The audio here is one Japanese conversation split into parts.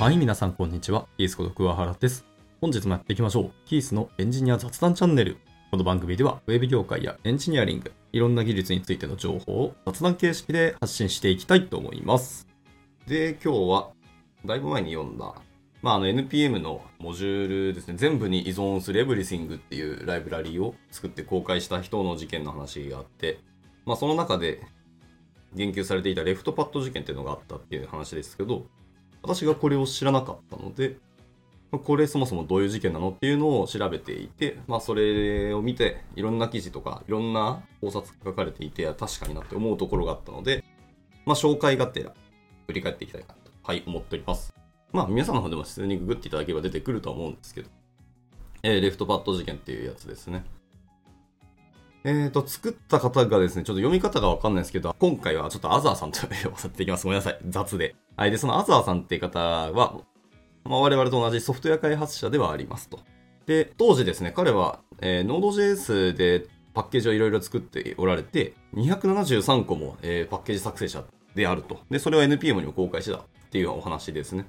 はい、皆さんこんにちは。キースこと桑原です。本日もやっていきましょう。キースのエンジニア雑談チャンネル。この番組では、ウェブ業界やエンジニアリング、いろんな技術についての情報を雑談形式で発信していきたいと思います。で、今日は、だいぶ前に読んだ、まあ、あの NPM のモジュールですね、全部に依存する Everything っていうライブラリーを作って公開した人の事件の話があって、まあ、その中で言及されていたレフトパッド事件っていうのがあったっていう話ですけど、私がこれを知らなかったので、これそもそもどういう事件なのっていうのを調べていて、まあそれを見て、いろんな記事とか、いろんな考察が書かれていて、確かになって思うところがあったので、まあ紹介がてら、振り返っていきたいかなと、はい、思っております。まあ皆さんの方でも普通にググっていただければ出てくるとは思うんですけど、えーレフトパッド事件っていうやつですね。えーと、作った方がですね、ちょっと読み方がわかんないですけど、今回はちょっとアザーさんと呼ばせていきます。ごめんなさい。雑で。はい。で、そのアザーさんっていう方は、まあ、我々と同じソフトウェア開発者ではありますと。で、当時ですね、彼は、えー、Node.js でパッケージをいろいろ作っておられて、273個も、えーパッケージ作成者であると。で、それを NPM にも公開してたっていうお話ですね。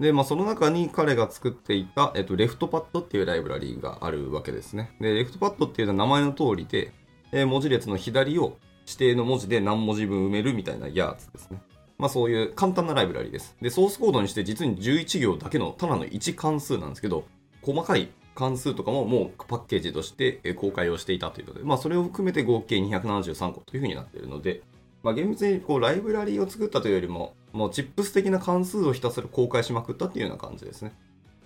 で、まあ、その中に彼が作っていた、えっと、 left-pad っていうライブラリーがあるわけですね。で、 left-pad っていうのは名前の通りで、えー文字列の左を指定の文字で何文字分埋めるみたいなやつですね。まあそういう簡単なライブラリです。で、ソースコードにして実に11行だけのただの1関数なんですけど、細かい関数とかももうパッケージとして公開をしていたというので、まあそれを含めて合計273個というふうになっているので、まあ厳密にこうライブラリを作ったというよりも、もうチップス的な関数をひたすら公開しまくったっていうような感じですね。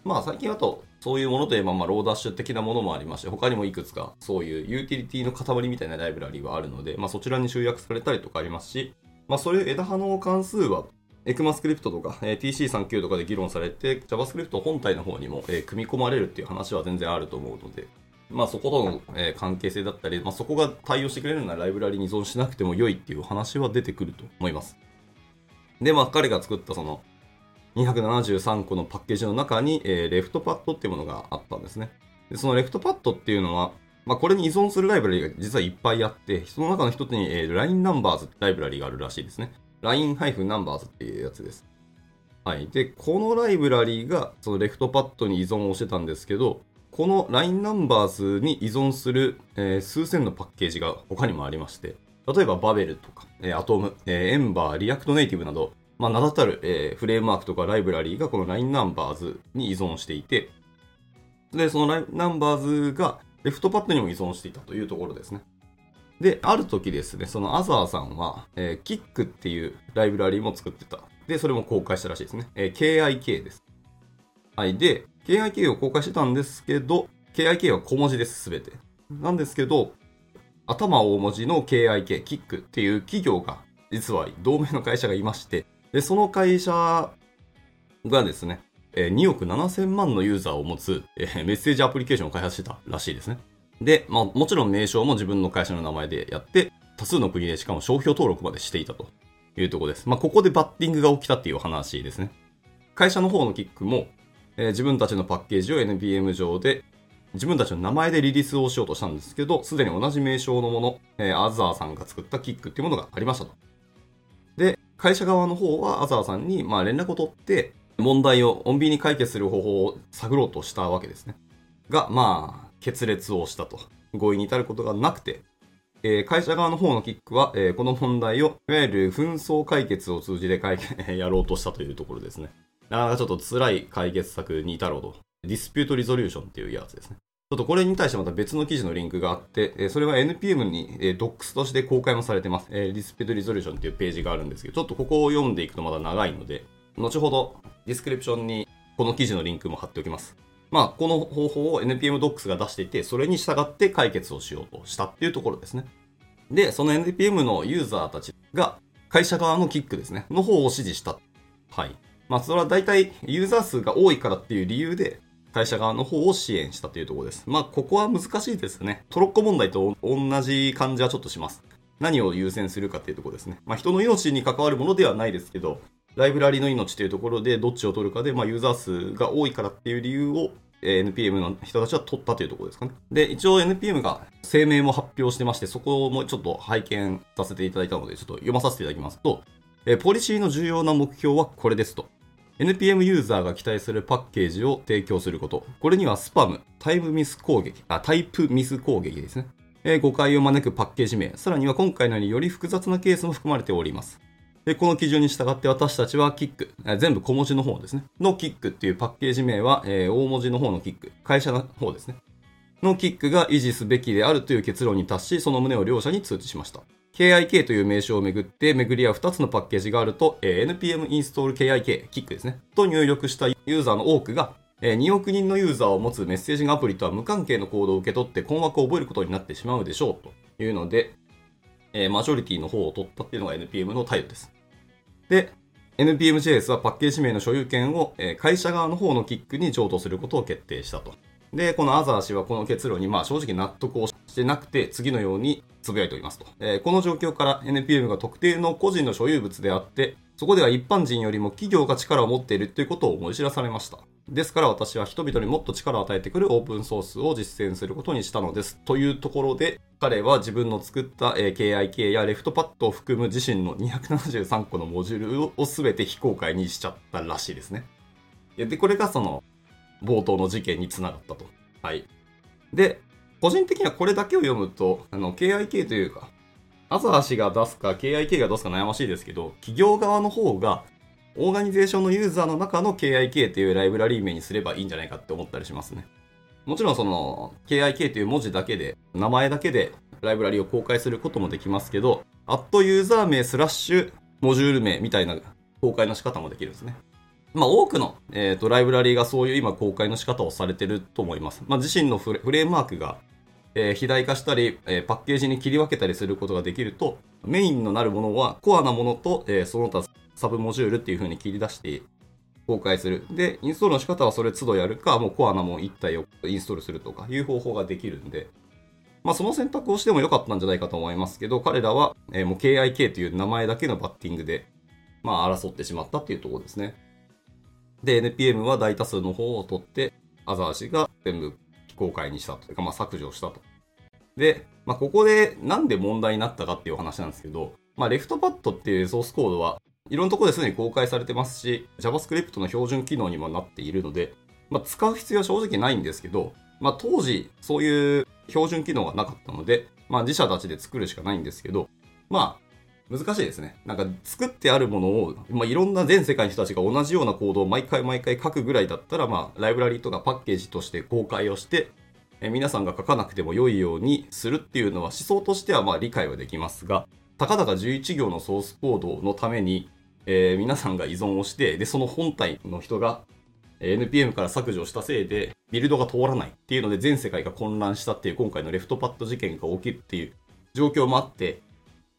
まあ最近だとそういうものといえばまあローダッシュ的なものもありまして他にもいくつかそういうユーティリティの塊みたいなライブラリはあるので、まあ、そちらに集約されたりとかありますし、まあ、それ枝葉の関数は ECMAScript とか、えー TC39 とかで議論されて JavaScript 本体の方にも、えー組み込まれるっていう話は全然あると思うので、まあ、そことの、えー関係性だったり、まあ、そこが対応してくれるようなライブラリに依存しなくても良いっていう話は出てくると思います。で、まあ、彼が作ったその273個のパッケージの中に、えーレフトパッドっていうものがあったんですね。でそのレフトパッドっていうのは、まあ、これに依存するライブラリが実はいっぱいあって、その中の一つに、えー LINE Numbers ってライブラリがあるらしいですね。LINE-Numbers っていうやつです。はい。で、このライブラリがその left-pad に依存をしてたんですけど、この line-numbers に依存する、えー数千のパッケージが他にもありまして、例えばバベルとか、えー、 Atom、えー、エンバー、 React Native など、まあ、名だたる、えーフレームワークとかライブラリーがこの LINE Numbers に依存していて、で、その LINE Numbers がレフトパッドにも依存していたというところですね。で、ある時ですね、そのアザーさんは、えー、Kick っていうライブラリーも作ってた。で、それも公開したらしいですね。えー KIK です。はい。で、KIK を公開してたんですけど、KIK は小文字です、すべて。なんですけど、頭大文字の KIK、キックっていう企業が、実は同盟の会社がいまして、で、その会社がですね、えー2億7000万のユーザーを持つ、メッセージアプリケーションを開発してたらしいですね。で、まあ、もちろん名称も自分の会社の名前でやって、多数の国でしかも商標登録までしていたというところです。まあ、ここでバッティングが起きたっていう話ですね。会社の方のキックも、えー自分たちのパッケージを NPM 上で自分たちの名前でリリースをしようとしたんですけど、すでに同じ名称のもの、えーアザーさんが作ったキックっていうものがありましたと。で、会社側の方はアザーさんにまあ連絡を取って、問題を穏便に解決する方法を探ろうとしたわけですね。が、まあ、決裂をしたと。合意に至ることがなくて、えー会社側の方のキックは、えーこの問題を、いわゆる紛争解決を通じて解決 やろうとしたというところですね。なかなかちょっと辛い解決策に至ろうと。 dispute resolution っていうやつですね。ちょっとこれに対してまた別の記事のリンクがあって、えそれは NPM に、えー Docs として公開もされてます。えー、 dispute resolution っていうページがあるんですけど、ちょっとここを読んでいくとまだ長いので、後ほど description にこの記事のリンクも貼っておきます。まあ、この方法を NPM Docs が出していて、それに従って解決をしようとしたっていうところですね。で、その NPM のユーザーたちが会社側のキックですね、の方を支持した。はい。まあ、それは大体ユーザー数が多いからっていう理由で、会社側の方を支援したというところです。まあ、ここは難しいですね。トロッコ問題と同じ感じはちょっとします。何を優先するかっていうところですね。まあ、人の命に関わるものではないですけど、ライブラリの命というところでどっちを取るかで、まあ、ユーザー数が多いからっていう理由を、NPM の人たちは取ったというところですかね。で、一応 NPM が声明も発表してまして、そこもちょっと拝見させていただいたので、ちょっと読まさせていただきますと、えポリシーの重要な目標はこれですと。NPM ユーザーが期待するパッケージを提供すること。これにはスパム、タイムミス攻撃、あ、タイプミス攻撃ですね。誤解を招くパッケージ名、さらには今回のようにより複雑なケースも含まれております。で、この基準に従って私たちはキック、全部小文字の方ですね。のキックっていうパッケージ名は、えー、大文字の方のキック、会社の方ですね。のキックが維持すべきであるという結論に達し、その旨を両者に通知しました。KIK という名称をめぐって巡り合う2つのパッケージがあると、えー、npm install KIK、キックですね。と入力したユーザーの多くが、えー、2億人のユーザーを持つメッセージングアプリとは無関係のコードを受け取って困惑を覚えることになってしまうでしょうというので、えー、マジョリティの方を取ったっていうのが NPM の態度です。で、NPMJS はパッケージ名の所有権を、えー、会社側の方のキックに譲渡することを決定したと。で、このアザー氏はこの結論にまあ正直納得をしてなくて、次のようにつぶやいておりますと。えー、この状況から NPM が特定の個人の所有物であって、そこでは一般人よりも企業が力を持っているということを思い知らされました。ですから私は人々にもっと力を与えてくるオープンソースを実践することにしたのです。というところで、彼は自分の作った KIK やレフトパッドを含む自身の273個のモジュールを全て非公開にしちゃったらしいですね。で、これがその冒頭の事件につながったと。はい。で、個人的にはこれだけを読むと、あの、KIK というか、アザー氏が出すか KIK が出すか悩ましいですけど、企業側の方が、オーガニゼーションのユーザーの中の KIK というライブラリー名にすればいいんじゃないかって思ったりしますね。もちろんその KIK という文字だけで、名前だけでライブラリを公開することもできますけど、アットユーザー名スラッシュモジュール名みたいな公開の仕方もできるんですね。まあ、多くの、えーと、ライブラリーがそういう今公開の仕方をされてると思います。まあ、自身のフレームワークが、えー、肥大化したり、えー、パッケージに切り分けたりすることができると、メインのなるものはコアなものと、えー、その他サブモジュールっていう風に切り出して公開する。で、インストールの仕方はそれ都度やるか、もうコアなもん一体をインストールするとかいう方法ができるんで、まあその選択をしてもよかったんじゃないかと思いますけど、彼らは、えー、もう KIK という名前だけのバッティングで、まあ争ってしまったっていうところですね。で、NPM は大多数の方を取って、アザー氏が全部公開にしたというか、まあ、削除したと。で、まあ、ここでなんで問題になったかっていう話なんですけど、まあ、レフトパッドっていうソースコードはいろんなところですでに公開されてますし、JavaScript の標準機能にもなっているので、まあ、使う必要は正直ないんですけど、まあ、当時そういう標準機能がなかったので、まあ、自社たちで作るしかないんですけど、まあ、難しいですね。なんか作ってあるものを、まあ、いろんな全世界の人たちが同じようなコードを毎回毎回書くぐらいだったら、まあ、ライブラリとかパッケージとして公開をして、え皆さんが書かなくても良いようにするっていうのは思想としてはま理解はできますが、たかだか11行のソースコードのために、えー、皆さんが依存をして、で、その本体の人が NPM から削除したせいで、ビルドが通らないっていうので全世界が混乱したっていう今回のレフトパッド事件が起きるっていう状況もあって、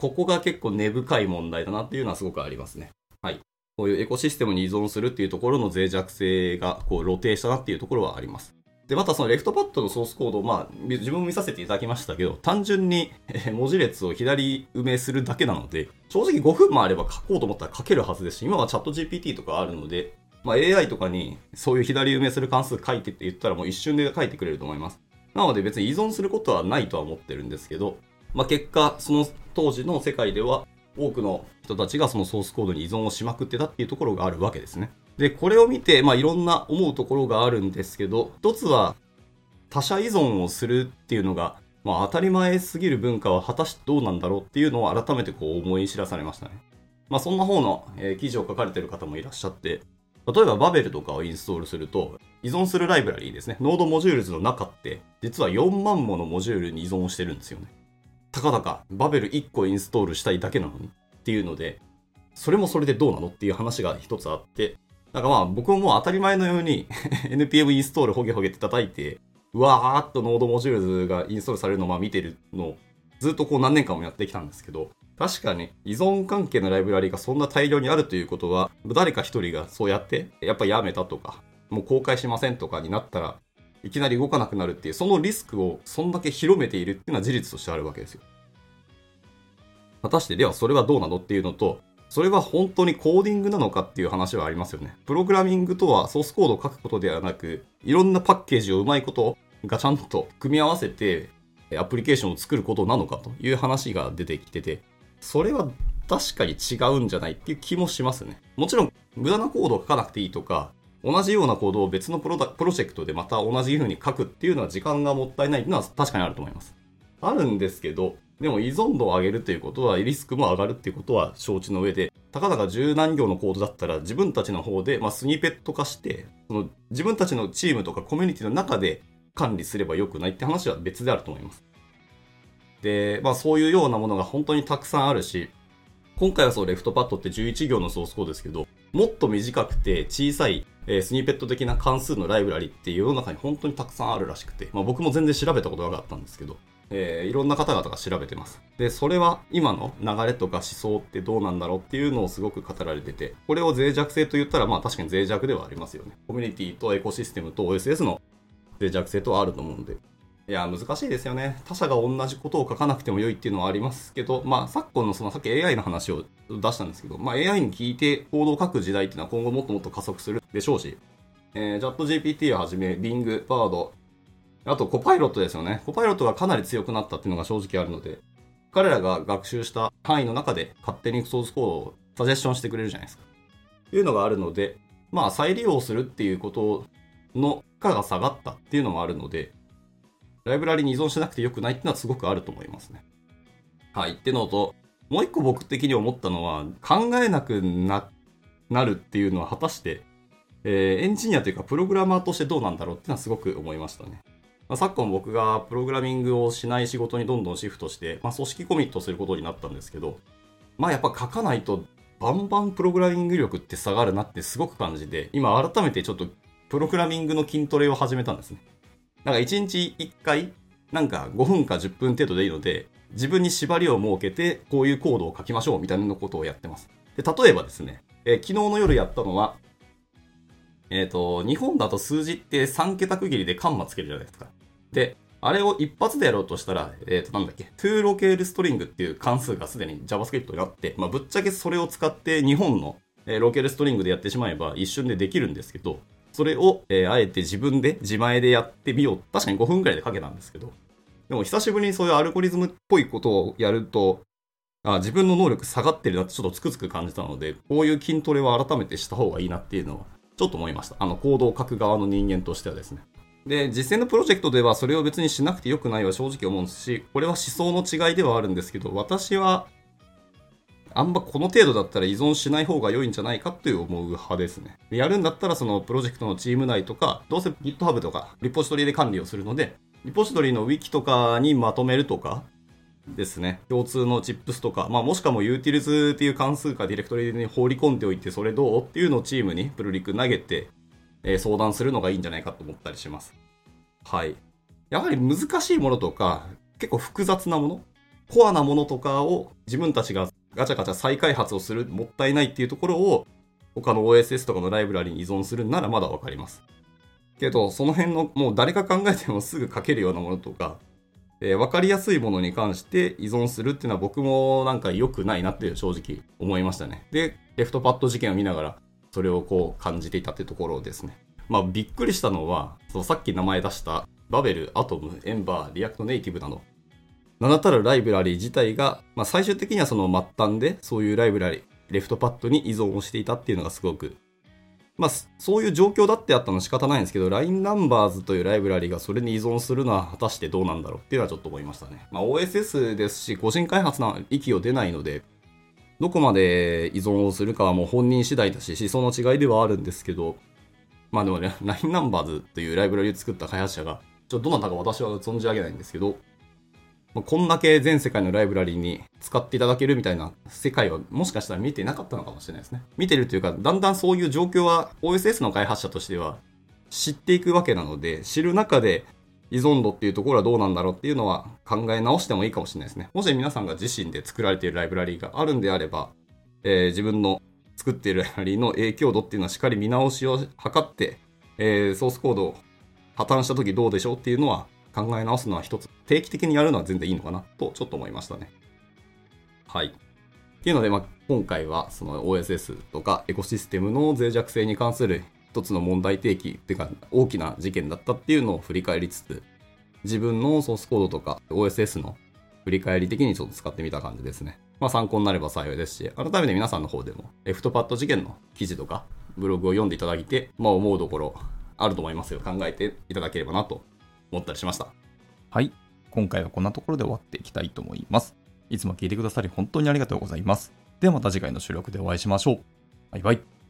ここが結構根深い問題だなっていうのはすごくありますね。はい。こういうエコシステムに依存するっていうところの脆弱性がこう露呈したなっていうところはあります。で、またそのレフトパッドのソースコード、まあ、自分も見させていただきましたけど、単純に文字列を左埋めするだけなので、正直5分もあれば書こうと思ったら書けるはずですし、今はチャット GPT とかあるので、まあ、AI とかにそういう左埋めする関数書いてって言ったらもう一瞬で書いてくれると思います。なので別に依存することはないとは思ってるんですけど、まあ、結果、その当時の世界では多くの人たちがそのソースコードに依存をしまくってたっていうところがあるわけですね。で、これを見て、まあ、いろんな思うところがあるんですけど、一つは他者依存をするっていうのが、まあ、当たり前すぎる文化は果たしてどうなんだろうっていうのを改めてこう思い知らされましたね。まあ、そんな方の、え、記事を書かれてる方もいらっしゃって、例えばバベルとかをインストールすると、依存するライブラリーですね。 node modules の中って、実は4万ものモジュールに依存してるんですよね。たかだかバベル1個インストールしたいだけなのに？っていうので、それもそれでどうなの？っていう話が一つあって、なんかまあ僕ももう当たり前のように NPM インストールホゲホゲって叩いて、うわーっとノードモジュールがインストールされるのをまあ見てるのをずっとこう何年間もやってきたんですけど、確かに依存関係のライブラリがそんな大量にあるということは、誰か一人がそうやって、やっぱやめたとか、もう公開しませんとかになったら、いきなり動かなくなるっていう、そのリスクをそんだけ広めているっていうのは事実としてあるわけですよ。果たしてではそれはどうなのっていうのと、それは本当にコーディングなのかっていう話はありますよね。プログラミングとはソースコードを書くことではなく、いろんなパッケージをうまいことがちゃんと組み合わせて、アプリケーションを作ることなのかという話が出てきてて、それは確かに違うんじゃないっていう気もしますね。もちろん無駄なコードを書かなくていいとか、同じようなコードを別のプロダプロジェクトでまた同じ風に書くっていうのは時間がもったいないっていうのは確かにあると思います。あるんですけど、でも依存度を上げるということは、リスクも上がるっていうことは承知の上で、たかだか十何行のコードだったら自分たちの方で、まあ、スニペット化して、その自分たちのチームとかコミュニティの中で管理すればよくないって話は別であると思います。で、まあそういうようなものが本当にたくさんあるし、今回はそうレフトパッドって11行のソースコードですけど、もっと短くて小さい、えー、スニーペット的な関数のライブラリっていう世の中に本当にたくさんあるらしくて、まあ僕も全然調べたことがなかったんですけど、えー、いろんな方々が調べてます。で、それは今の流れとか思想ってどうなんだろうっていうのをすごく語られてて、これを脆弱性と言ったらまあ確かに脆弱ではありますよね。コミュニティとエコシステムと OSS の脆弱性とはあると思うんで、いや、難しいですよね。他者が同じことを書かなくても良いっていうのはありますけど、まあ、昨今のそのさっき AI の話を出したんですけど、まあ、AI に聞いて行動を書く時代っていうのは今後もっともっと加速するでしょうし、えー、チャット GPT をはじめ、Bing、Bard、あとコパイロットですよね。コパイロットがかなり強くなったっていうのが正直あるので、彼らが学習した範囲の中で勝手にソースコードをサジェッションしてくれるじゃないですか。というのがあるので、まあ再利用するっていうことの負荷が下がったっていうのもあるので、ライブラリに依存しなくてよくないっていうのはすごくあると思いますね。はい。ってのと、もう一個僕的に思ったのは、考えなくな、なるっていうのは果たして、えー、エンジニアというかプログラマーとしてどうなんだろうっていうのはすごく思いましたね。まあ、昨今僕がプログラミングをしない仕事にどんどんシフトして、まあ、組織コミットすることになったんですけど、まあやっぱ書かないとバンバンプログラミング力って下がるなってすごく感じて、今改めてちょっとプログラミングの筋トレを始めたんですね。なんか1日1回、なんか5分か10分程度でいいので、自分に縛りを設けて、こういうコードを書きましょうみたいなことをやってます。で、例えばですね、えー、昨日の夜やったのは、えっ、ー、と、日本だと数字って3桁区切りでカンマつけるじゃないですか。で、あれを一発でやろうとしたら、えっ、ー、と、なんだっけ、toLocalString っていう関数がすでに JavaScript にあって、まあ、ぶっちゃけそれを使って日本の、えー、ロールストリングでやってしまえば一瞬でできるんですけど、それを、えー、あえて自分で自前でやってみよう。確かに5分くらいで書けたんですけど。でも久しぶりにそういうアルゴリズムっぽいことをやると、あ自分の能力下がってるなってちょっとつくつく感じたので、こういう筋トレは改めてした方がいいなっていうのは、ちょっと思いました。あの、コードを書く側の人間としてはですね。で、実践のプロジェクトではそれを別にしなくてよくないは正直思うんですし、これは思想の違いではあるんですけど、私はあんまこの程度だったら依存しない方が良いんじゃないかって思う派ですね。やるんだったらそのプロジェクトのチーム内とか、どうせ GitHub とかリポジトリで管理をするので、リポジトリの Wiki とかにまとめるとかですね。共通の chips とか、まあもしかも utils っていう関数かディレクトリに放り込んでおいてそれどうっていうのをチームにプルリク投げて、えー、相談するのがいいんじゃないかと思ったりします。はい。やはり難しいものとか、結構複雑なものコアなものとかを自分たちがガチャガチャ再開発をするもったいないっていうところを他の OSS とかのライブラリに依存するならまだわかります。けど、その辺のもう誰が考えてもすぐ書けるようなものとか、えー、分かりやすいものに関して依存するっていうのは僕もなんか良くないなって正直思いましたね。で、 left-pad 事件を見ながらそれをこう感じていたってところですね。まあびっくりしたのは、そのさっき名前出した Babel、Atom、Ember、React Native など名だたるライブラリー自体が、まあ、最終的にはその末端でそういうライブラリー、 left-pad に依存をしていたっていうのがすごく、まあ、そういう状況だってあったのは仕方ないんですけど、LINE ナンバーズというライブラリがそれに依存するのは果たしてどうなんだろうっていうのはちょっと思いましたね。まあ、OSS ですし、個人開発の域を出ないので、どこまで依存をするかはもう本人次第だし、思想の違いではあるんですけど、まあでもね、LINE ナンバーズというライブラリを作った開発者が、ちょっとどなたか私は存じ上げないんですけど、まあこんだけ全世界のライブラリーに使っていただけるみたいな世界はもしかしたら見てなかったのかもしれないですね。見てるというか、だんだんそういう状況は OSS の開発者としては知っていくわけなので、知る中で依存度っていうところはどうなんだろうっていうのは考え直してもいいかもしれないですね。もし皆さんが自身で作られているライブラリーがあるんであれば、えー、自分の作っているライブラリの影響度っていうのはしっかり見直しを図って、えー、ソースコードを破綻した時どうでしょうっていうのは考え直すのは一つ、定期的にやるのは全然いいのかなとちょっと思いましたね。はい。っていうので、まあ、今回はその OSS とかエコシステムの脆弱性に関する一つの問題提起っていうか大きな事件だったっていうのを振り返りつつ、自分のソースコードとか OSS の振り返り的にちょっと使ってみた感じですね。まあ、参考になれば幸いですし、改めて皆さんの方でも、エフトパッド事件の記事とか、ブログを読んでいただいて、まあ、思うところあると思いますよ。考えていただければなと思ったりしました？はい。今回はこんなところで終わっていきたいと思います。いつも聞いてくださり本当にありがとうございます。ではまた次回の収録でお会いしましょう。バイバイ。